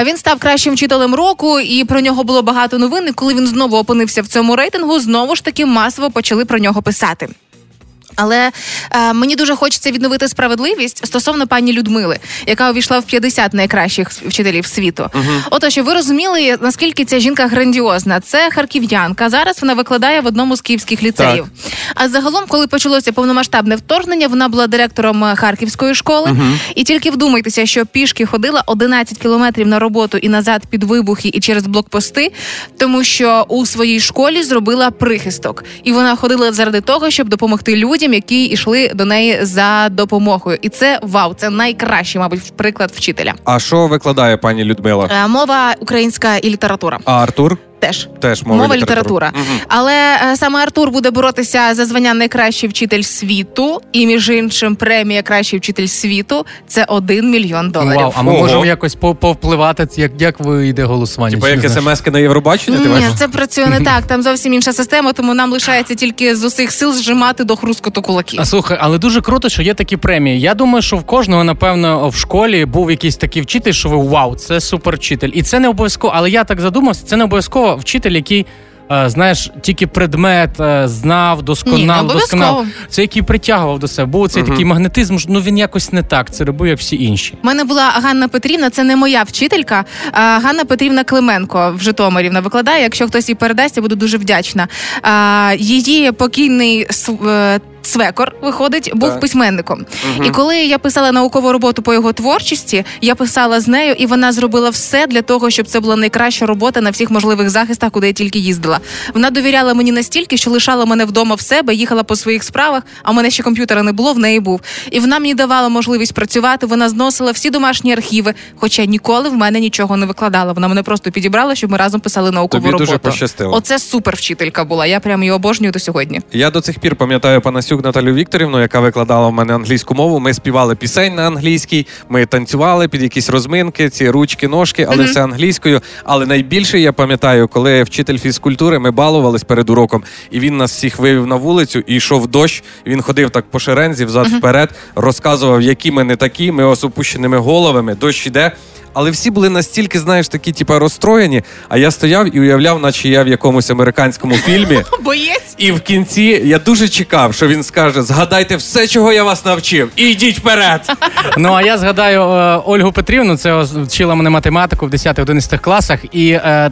Е, він став кращим вчителем року, і про нього було багато новин. І коли він знову опинився в цьому рейтингу, знову ж таки масово почали про нього писати. Але е, мені дуже хочеться відновити справедливість стосовно пані Людмили, яка увійшла в 50 найкращих вчителів світу. Отож, щоб ви розуміли, наскільки ця жінка грандіозна. Це харків'янка. Зараз вона викладає в одному з київських ліцеїв. А загалом, коли почалося повномасштабне вторгнення, вона була директором е, харківської школи. І тільки вдумайтеся, що пішки ходила 11 кілометрів на роботу і назад під вибухи і через блокпости, тому що у своїй школі зробила прихисток, і вона ходила заради того, щоб допомогти людям, які йшли до неї за допомогою. І це вау, це найкращий, мабуть, приклад вчителя. А що викладає пані Людмила? Е, Мова українська і література А Артур? Теж. Теж мова, Мова література. Але е, саме Артур буде боротися за звання найкращий вчитель світу, і між іншим, премія кращий вчитель світу це 1 мільйон доларів. Вау, а ми Ого. можемо якось повпливати, як, як вийде голосування. Типа як смски на Євробачення? ти Ні, бачиш? це працює не так. Там зовсім інша система, тому нам лишається тільки з усіх сил зжимати до хрускоту кулаки. А слухай, але дуже круто, що є такі премії. Я думаю, що в кожного, напевно, в школі був якийсь такий вчитель, що ви вау, це супер вчитель. І це не обов'язково, але я так задумався, це не обов'язково вчитель, який. е, Знаєш, тільки предмет е, знав, Ні, досконав, обов'язково. досконав. Це який притягував до себе. Був цей такий магнетизм, ну він якось не так. Це робив, як всі інші. У мене була Ганна Петрівна, це не моя вчителька. А Ганна Петрівна Клименко в Житомирі вона викладає. Якщо хтось їй передасть, я буду дуже вдячна. А, її покійний с- е, виходить, був Так. письменником. І коли я писала наукову роботу по його творчості, я писала з нею, і вона зробила все для того, щоб це була найкраща робота на всіх можливих захистах, куди я тільки їздила. Вона довіряла мені настільки, що лишала мене вдома в себе, їхала по своїх справах. А в мене ще комп'ютера не було, в неї був. І вона мені давала можливість працювати. Вона зносила всі домашні архіви, хоча ніколи в мене нічого не викладала. Вона мене просто підібрала, щоб ми разом писали наукову Тобі роботу. дуже пощастило. Оце супер вчителька була. Я прям її обожнюю до сьогодні. Я до цих пір пам'ятаю Панасюк Наталю Вікторівну, яка викладала в мене англійську мову. Ми співали пісень на англійській, ми танцювали під якісь розминки, ці ручки, ножки, але все англійською. Але найбільше я пам'ятаю, коли вчитель фізкультури ми балувались перед уроком, і він нас всіх вивів на вулицю і йшов дощ. Він ходив так по шерензі, взад вперед, розказував, які ми не такі. Ми з опущеними головами, дощ іде. Але всі були настільки, знаєш, такі, типа, розстроєні. А я стояв і уявляв, наче я в якомусь американському фільмі. (laughs) Боєць. І в кінці я дуже чекав, що він скаже: згадайте все, чого я вас навчив, і йдіть вперед. (laughs) Ну а я згадаю е, Ольгу Петрівну, це вчила мене математику в 10-11 класах, і е,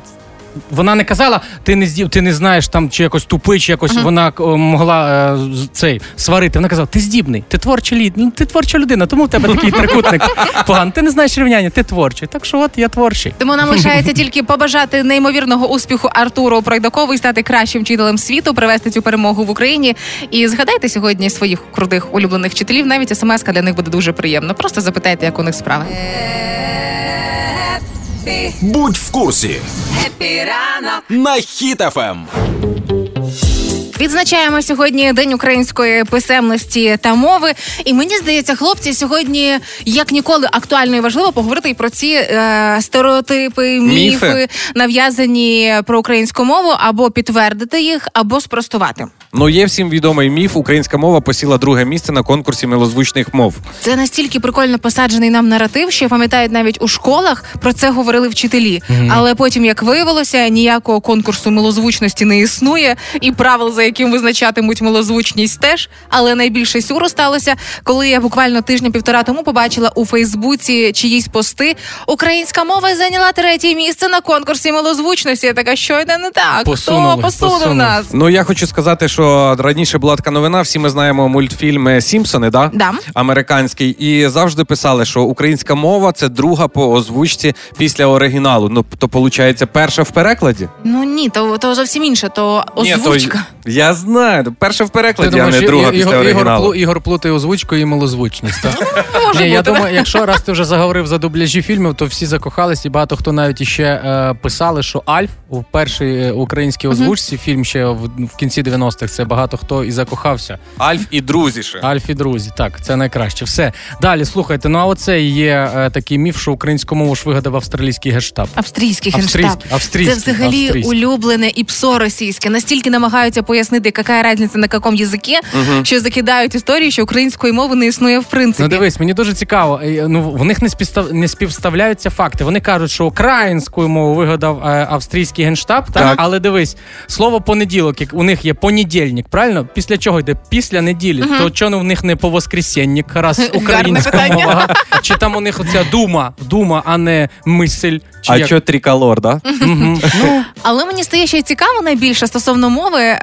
вона не казала, ти не здіб, ти не знаєш там чи якось тупий, чи якось вона е, могла е, цей сварити. Вона казала, ти здібний, ти творча лід, ну, ти творча людина, тому в тебе такий трикутник поганий. Ти не знаєш рівняння, ти творчий. Так що от я творчий. Тому нам лишається тільки побажати неймовірного успіху Артуру Пройдакову і стати кращим вчителем світу, привести цю перемогу в Україні. І згадайте сьогодні своїх крутих улюблених вчителів. Навіть смс для них буде дуже приємно. Просто запитайте, як у них справи. Будь в курсі. На Ем. Відзначаємо сьогодні День української писемності та мови. І мені здається, хлопці сьогодні як ніколи актуально і важливо поговорити і про ці е, стереотипи, міфи, Міфи. нав'язані про українську мову, або підтвердити їх, або спростувати. Ну є всім відомий міф. Українська мова посіла друге місце на конкурсі милозвучних мов. Це настільки прикольно посаджений нам наратив, що я пам'ятаю, навіть у школах про це говорили вчителі. Але потім, як виявилося, ніякого конкурсу милозвучності не існує, і правил, за яким визначатимуть милозвучність, теж. Але найбільше сюру сталося, коли я буквально тижня-півтора тому побачила у Фейсбуці чиїсь пости. Українська мова зайняла третє місце на конкурсі милозвучності. Я така, що йде не так? Посунули, Хто посунув посунули. нас? Ну я хочу сказати, що раніше була така новина. Всі ми знаємо мультфільми Сімпсони, да? Да. американський, і завжди писали, що українська мова це друга по озвучці після оригіналу. Ну то виходить, перша в перекладі. Ну ні, то, то зовсім інше, то Ні, озвучка. то я знаю, перша в Ти перекладі, а не друга Ігор, після Ігор, оригіналу. Плу- Ігор плутає озвучку і малозвучність. Так? (laughs) Може Ні, я бути. думаю, якщо раз ти вже (laughs) заговорив за дубляжі фільмів, то всі закохались, і багато хто навіть іще е, писали, що Альф у першій е, українській озвучці фільм ще в, в кінці 90-х, це багато хто і закохався. Альф і друзі ще. Альф і друзі, так, це найкраще. Все. Далі слухайте. Ну а оце є е, такий міф, що українську мову ж вигадав австралійський гештаб. Австрійський генштаб. Австрійський, австрійський, Це взагалі австрійський. улюблене і псо російське. Настільки намагаються пояснити, яка різниця на якому язикі, що закидають історії, що української мови не існує в принципі. Ну дивись, мені дуже цікаво. Е, Ну в них не співстав... не співставляються факти. Вони кажуть, що українською мову вигадав е, австрійський генштаб. Так? Так. але дивись, слово понеділок, як у них є понедільник, правильно? Після чого йде? Після неділі. То чому в них не по воскресенник, раз українська мова? Чи там у них оця дума, дума, а не мисль? Чи А як? що триколор, да? Мгм. Ну, Але мені стає ще й цікаво найбільше стосовно мови, е,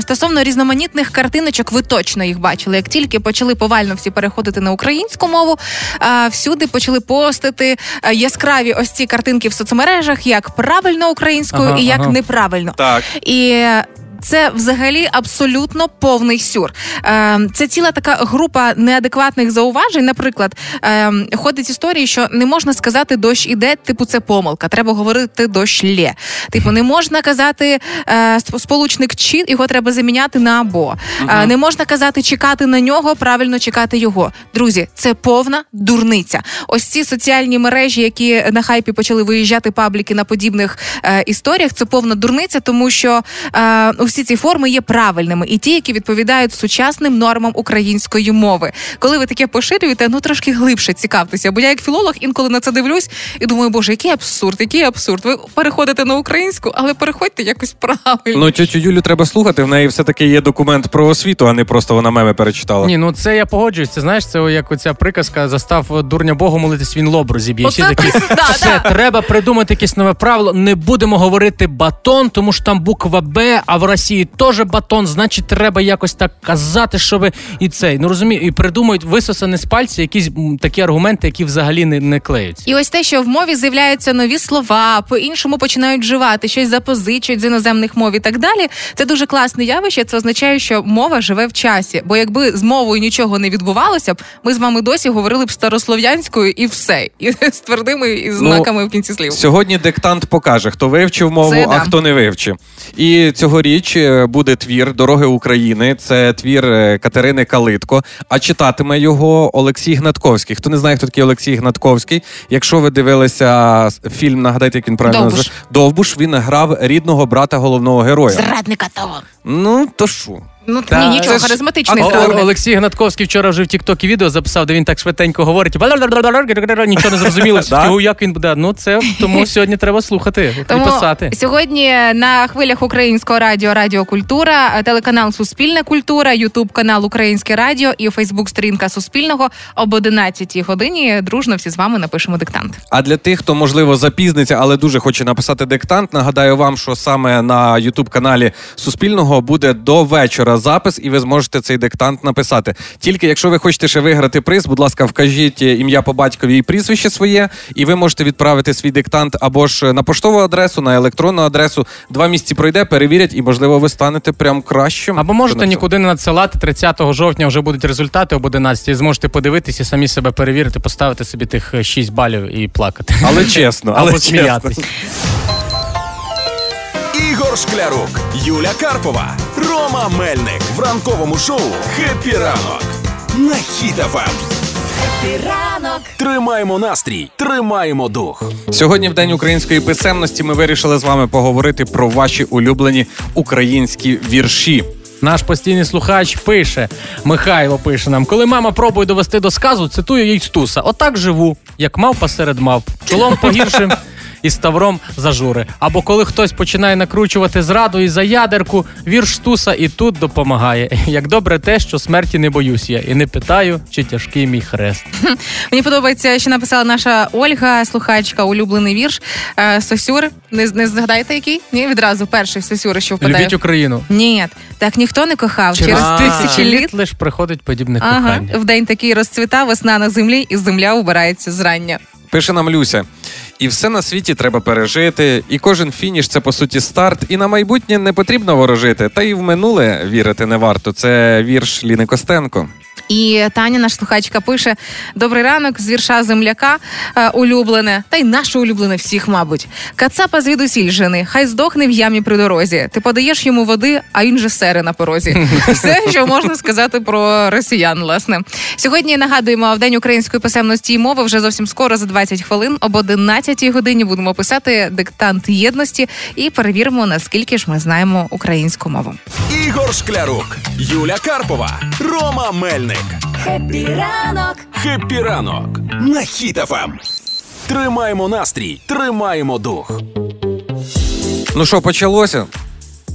стосовно різноманітних картиночок, ви точно їх бачили. Як тільки почали повально всі переходити на українську мову, е, всюди почали постити е, яскраві ось ці картинки в соцмережах, як правильно українською Ага, і як ага. неправильно. Так. І це взагалі абсолютно повний сюр. Е, Це ціла така група неадекватних зауважень. Наприклад, е, ходить історії, що не можна сказати дощ іде, типу це помилка. Треба говорити дощ лє. Типу, не можна казати е, сп- сполучник чи його треба заміняти на або. Е, Не можна казати чекати на нього, правильно чекати його. Друзі, це повна дурниця. Ось ці соціальні мережі, які на хайпі почали виїжджати пабліки на подібних е, історіях, це повна дурниця, тому що усі ці форми є правильними і ті, які відповідають сучасним нормам української мови. Коли ви таке поширюєте, ну трошки глибше цікавтеся. Бо я як філолог інколи на це дивлюсь і думаю, боже, який абсурд, який абсурд. Ви переходите на українську, але переходьте якось правильно. Ну, тьотю Юлю треба слухати. В неї все-таки є документ про освіту, а не просто вона меми перечитала. Ні, ну це я погоджуюсь. Це знаєш, це як оця приказка застав дурня Богу молитись, він лоб розіб'є. Всі Оце такі, (laughs) все, треба придумати якесь нове правило. Не будемо говорити батон, тому що там буква Б, а в сіють теж батон, значить, треба якось так казати, щоб і цей. Ну розумію, і придумують висосані з пальця якісь такі аргументи, які взагалі не, не клеються. І ось те, що в мові з'являються нові слова, по-іншому починають вживати, щось запозичують з іноземних мов і так далі. Це дуже класне явище. Це означає, що мова живе в часі. Бо якби з мовою нічого не відбувалося б, ми з вами досі говорили б старослов'янською і все, (laughs) і з твердими і знаками в кінці слів. Сьогодні диктант покаже, хто вивчив мову, Це а да. хто не вивчив. І цьогоріч е, буде твір Дороги України. Це твір е, Катерини Калитко. А читатиме його Олексій Гнатковський. Хто не знає, хто такий Олексій Гнатковський. Якщо ви дивилися фільм, нагадайте, як він правильно Довбуш. називає? Довбуш. Він грав рідного брата головного героя. Зрадника того. Ну то що? Ну Та, ні, нічого, харизматичний О- Олексій Гнатковський вчора вже в Тіктокі відео записав, де він так швиденько говорить. Нічого не зрозуміло. Да? Як він буде. Ну це тому (laughs) сьогодні треба слухати і писати. сьогодні на хвилях українського радіо Радіо Культура, телеканал Суспільна культура, Ютуб канал Українське Радіо і Фейсбук сторінка Суспільного об 11 годині. Дружно всі з вами напишемо диктант. А для тих, хто можливо запізниться, але дуже хоче написати диктант, нагадаю вам, що саме на Ютуб каналі Суспільного буде до вечора запис, і ви зможете цей диктант написати. Тільки якщо ви хочете ще виграти приз, будь ласка, вкажіть ім'я по батькові і прізвище своє, і ви можете відправити свій диктант або ж на поштову адресу, на електронну адресу. Два місяці пройде, перевірять, і можливо ви станете прям кращим. Або можете нікуди не надсилати 30 жовтня. Вже будуть результати об 11 і зможете подивитися, самі себе перевірити, поставити собі тих 6 балів і плакати. Але чесно, (laughs) але Або сміятись. Шклярук, Юля Карпова, Рома Мельник в ранковому шоу «Хеппі ранок» на Хіт-ФМ. Тримаємо настрій, тримаємо дух. Сьогодні, в день української писемності, ми вирішили з вами поговорити про ваші улюблені українські вірші. Наш постійний слухач пише, Михайло пише нам, коли мама пробує довести до сказу, цитую їй стуса. Отак живу, як мавпа серед мавп, чолом погіршим і ставром за жури. Або коли хтось починає накручувати зраду і за ядерку, вірш стуса і тут допомагає. (laughs) Як добре те, що смерті не боюсь я, і не питаю, чи тяжкий мій хрест. (laughs) Мені подобається, що написала наша Ольга, слухачка, улюблений вірш е, Сосюр. Не, не згадаєте який? Ні, відразу перший Сосюр, що впадає. Любіть Україну. Ні, так ніхто не кохав. Через, тисячі літ лиш приходить подібне Ага, кохання. в день такий розцвіта, весна на землі, і земля убирається зрання. Пише нам Люся. І все на світі треба пережити, і кожен фініш це по суті старт. І на майбутнє не потрібно ворожити. Та й в минуле вірити не варто. Це вірш Ліни Костенко. І Таня, наша слухачка, пише: Добрий ранок з вірша земляка е, улюблене, та й наше улюблене всіх, мабуть. Кацапа звідусіль жени, хай здохне в ямі при дорозі. Ти подаєш йому води, а він же сере на порозі. (laughs) Все, що можна сказати про росіян, власне. Сьогодні нагадуємо в день української писемності і мови. Вже зовсім скоро за 20 хвилин об 11 годині будемо писати диктант єдності і перевіримо, наскільки ж ми знаємо українську мову. Ігор Шклярук, Юля Карпова, Рома Мельник. Хеппі ранок! «Хеппі ранок» на Хіт-ФМ. Тримаємо настрій, тримаємо дух. Ну що, почалося?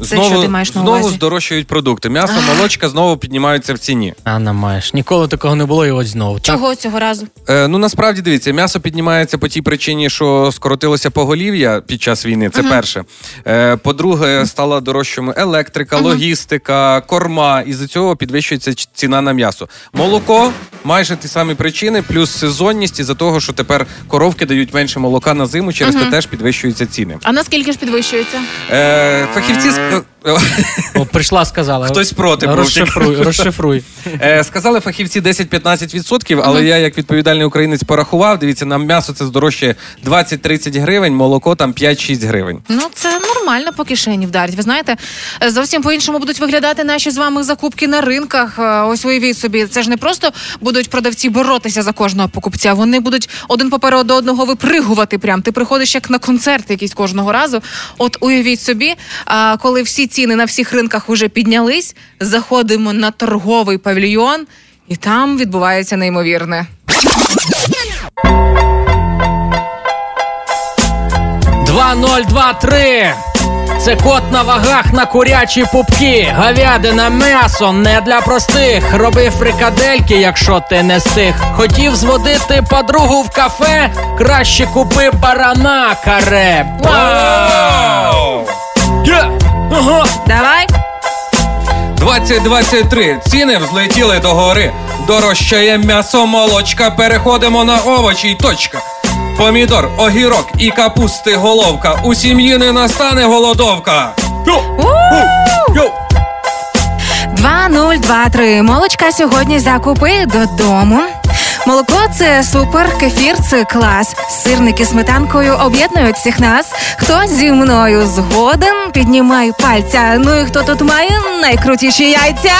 Знову, що ти маєш на знову увазі? здорожчають продукти. М'ясо, молочка знову піднімаються в ціні. А на маєш. Ніколи такого не було і ось знову. Так? Цього разу? Е, ну насправді дивіться, м'ясо піднімається по тій причині, що скоротилося поголів'я під час війни. Це перше. Е, по-друге, стала дорожчими електрика, логістика, корма. І за цього підвищується ціна на м'ясо. Молоко майже ті самі причини, плюс сезонність, і за того, що тепер коровки дають менше молока на зиму, через те теж підвищуються ціни. А наскільки ж підвищується? Е, фахівці О, прийшла, сказала. Хтось проти був. Розшифруй, розшифруй. Е, сказали фахівці 10-15%, але я, як відповідальний українець, порахував. Дивіться, на м'ясо це здорожчає 20-30 гривень, молоко там 5-6 гривень. Ну, це нормально по кишені вдарить. Ви знаєте, е, зовсім по-іншому будуть виглядати наші з вами закупки на ринках. Е, Ось уявіть собі, це ж не просто будуть продавці боротися за кожного покупця. Вони будуть один попереду одного випригувати. Прям ти приходиш як на концерт якийсь кожного разу. От уявіть собі, а, коли всі ціни на всіх ринках вже піднялись, заходимо на торговий павільйон, і там відбувається неймовірне. Два, ноль, два, три. Це кот на вагах на курячі пупки. Говядина м'ясо не для простих. Роби фрикадельки, якщо ти не стих. Хотів зводити подругу в кафе. Краще купи барана каре. Вау! Ага! Давай. 2023. Ціни взлетіли до гори. Дорожчає м'ясо, молочка. Переходимо на овочі й точка. Помідор, огірок і капусти головка. У сім'ї не настане голодовка. Йо! Йо! 2023. Молочка сьогодні закупи додому. Молоко це супер, кефір це клас. Сирники сметанкою об'єднують всіх нас. Хто зі мною згоден, піднімай пальця. Ну і хто тут має найкрутіші яйця?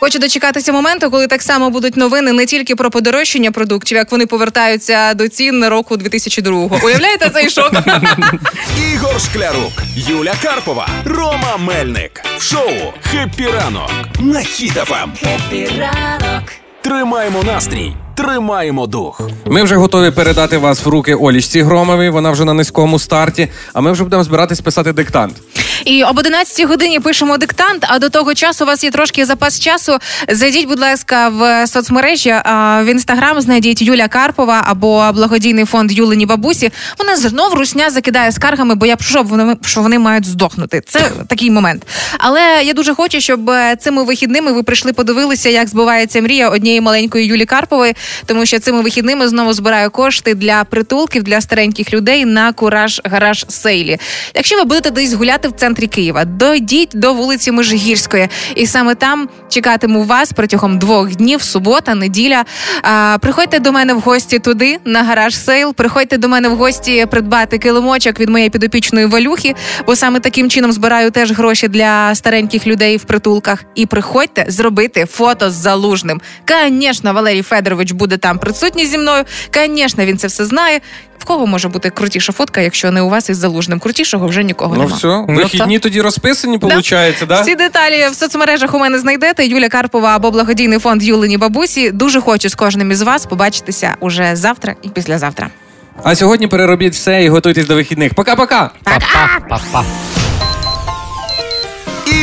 Хочу дочекатися моменту, коли так само будуть новини не тільки про подорожчання продуктів, як вони повертаються до цін року 2002. Уявляєте цей шок? (laughs) Ігор Шклярук, Юля Карпова, Рома Мельник. В шоу «Хеппі ранок» на Хіт-ФМ. Хеппі ранок. Тримаємо настрій, тримаємо дух. Ми вже готові передати вас в руки Олічці Громовій. Вона вже на низькому старті. А ми вже будемо збиратись писати диктант. І об 11 годині пишемо диктант. А до того часу у вас є трошки запас часу. Зайдіть, будь ласка, в соцмережі в інстаграм. Знайдіть Юля Карпова або благодійний фонд Юлині бабусі. Вона знов русня закидає скаргами, бо я прошу, вони що вони мають здохнути. Це такий момент. Але я дуже хочу, щоб е, цими вихідними ви прийшли, подивилися, як збувається мрія однієї маленької Юлі Карпової, тому що цими вихідними знову збираю кошти для притулків для стареньких людей на кураж гараж сейлі. Якщо ви будете десь гуляти в центрі Києва, дойдіть до вулиці Межигірської, і саме там чекатиму вас протягом двох днів, субота, неділя. А, приходьте до мене в гості туди, на garage sale. Приходьте до мене в гості придбати килимочок від моєї підопічної Валюхи, бо саме таким чином збираю теж гроші для стареньких людей в притулках. І приходьте зробити фото з Залужним. Звісно, Валерій Федорович буде там присутній зі мною. Звісно, він це все знає. В кого може бути крутіша фотка, якщо не у вас із залужним? Крутішого вже нікого Ну нема. все, вихідні тоді розписані, Да. виходить, да? Всі деталі в соцмережах у мене знайдете. Юля Карпова або благодійний фонд Юлині бабусі. Дуже хочу з кожним із вас побачитися уже завтра і післязавтра. А сьогодні переробіть все і готуйтесь до вихідних. Пока-пока! Па-па.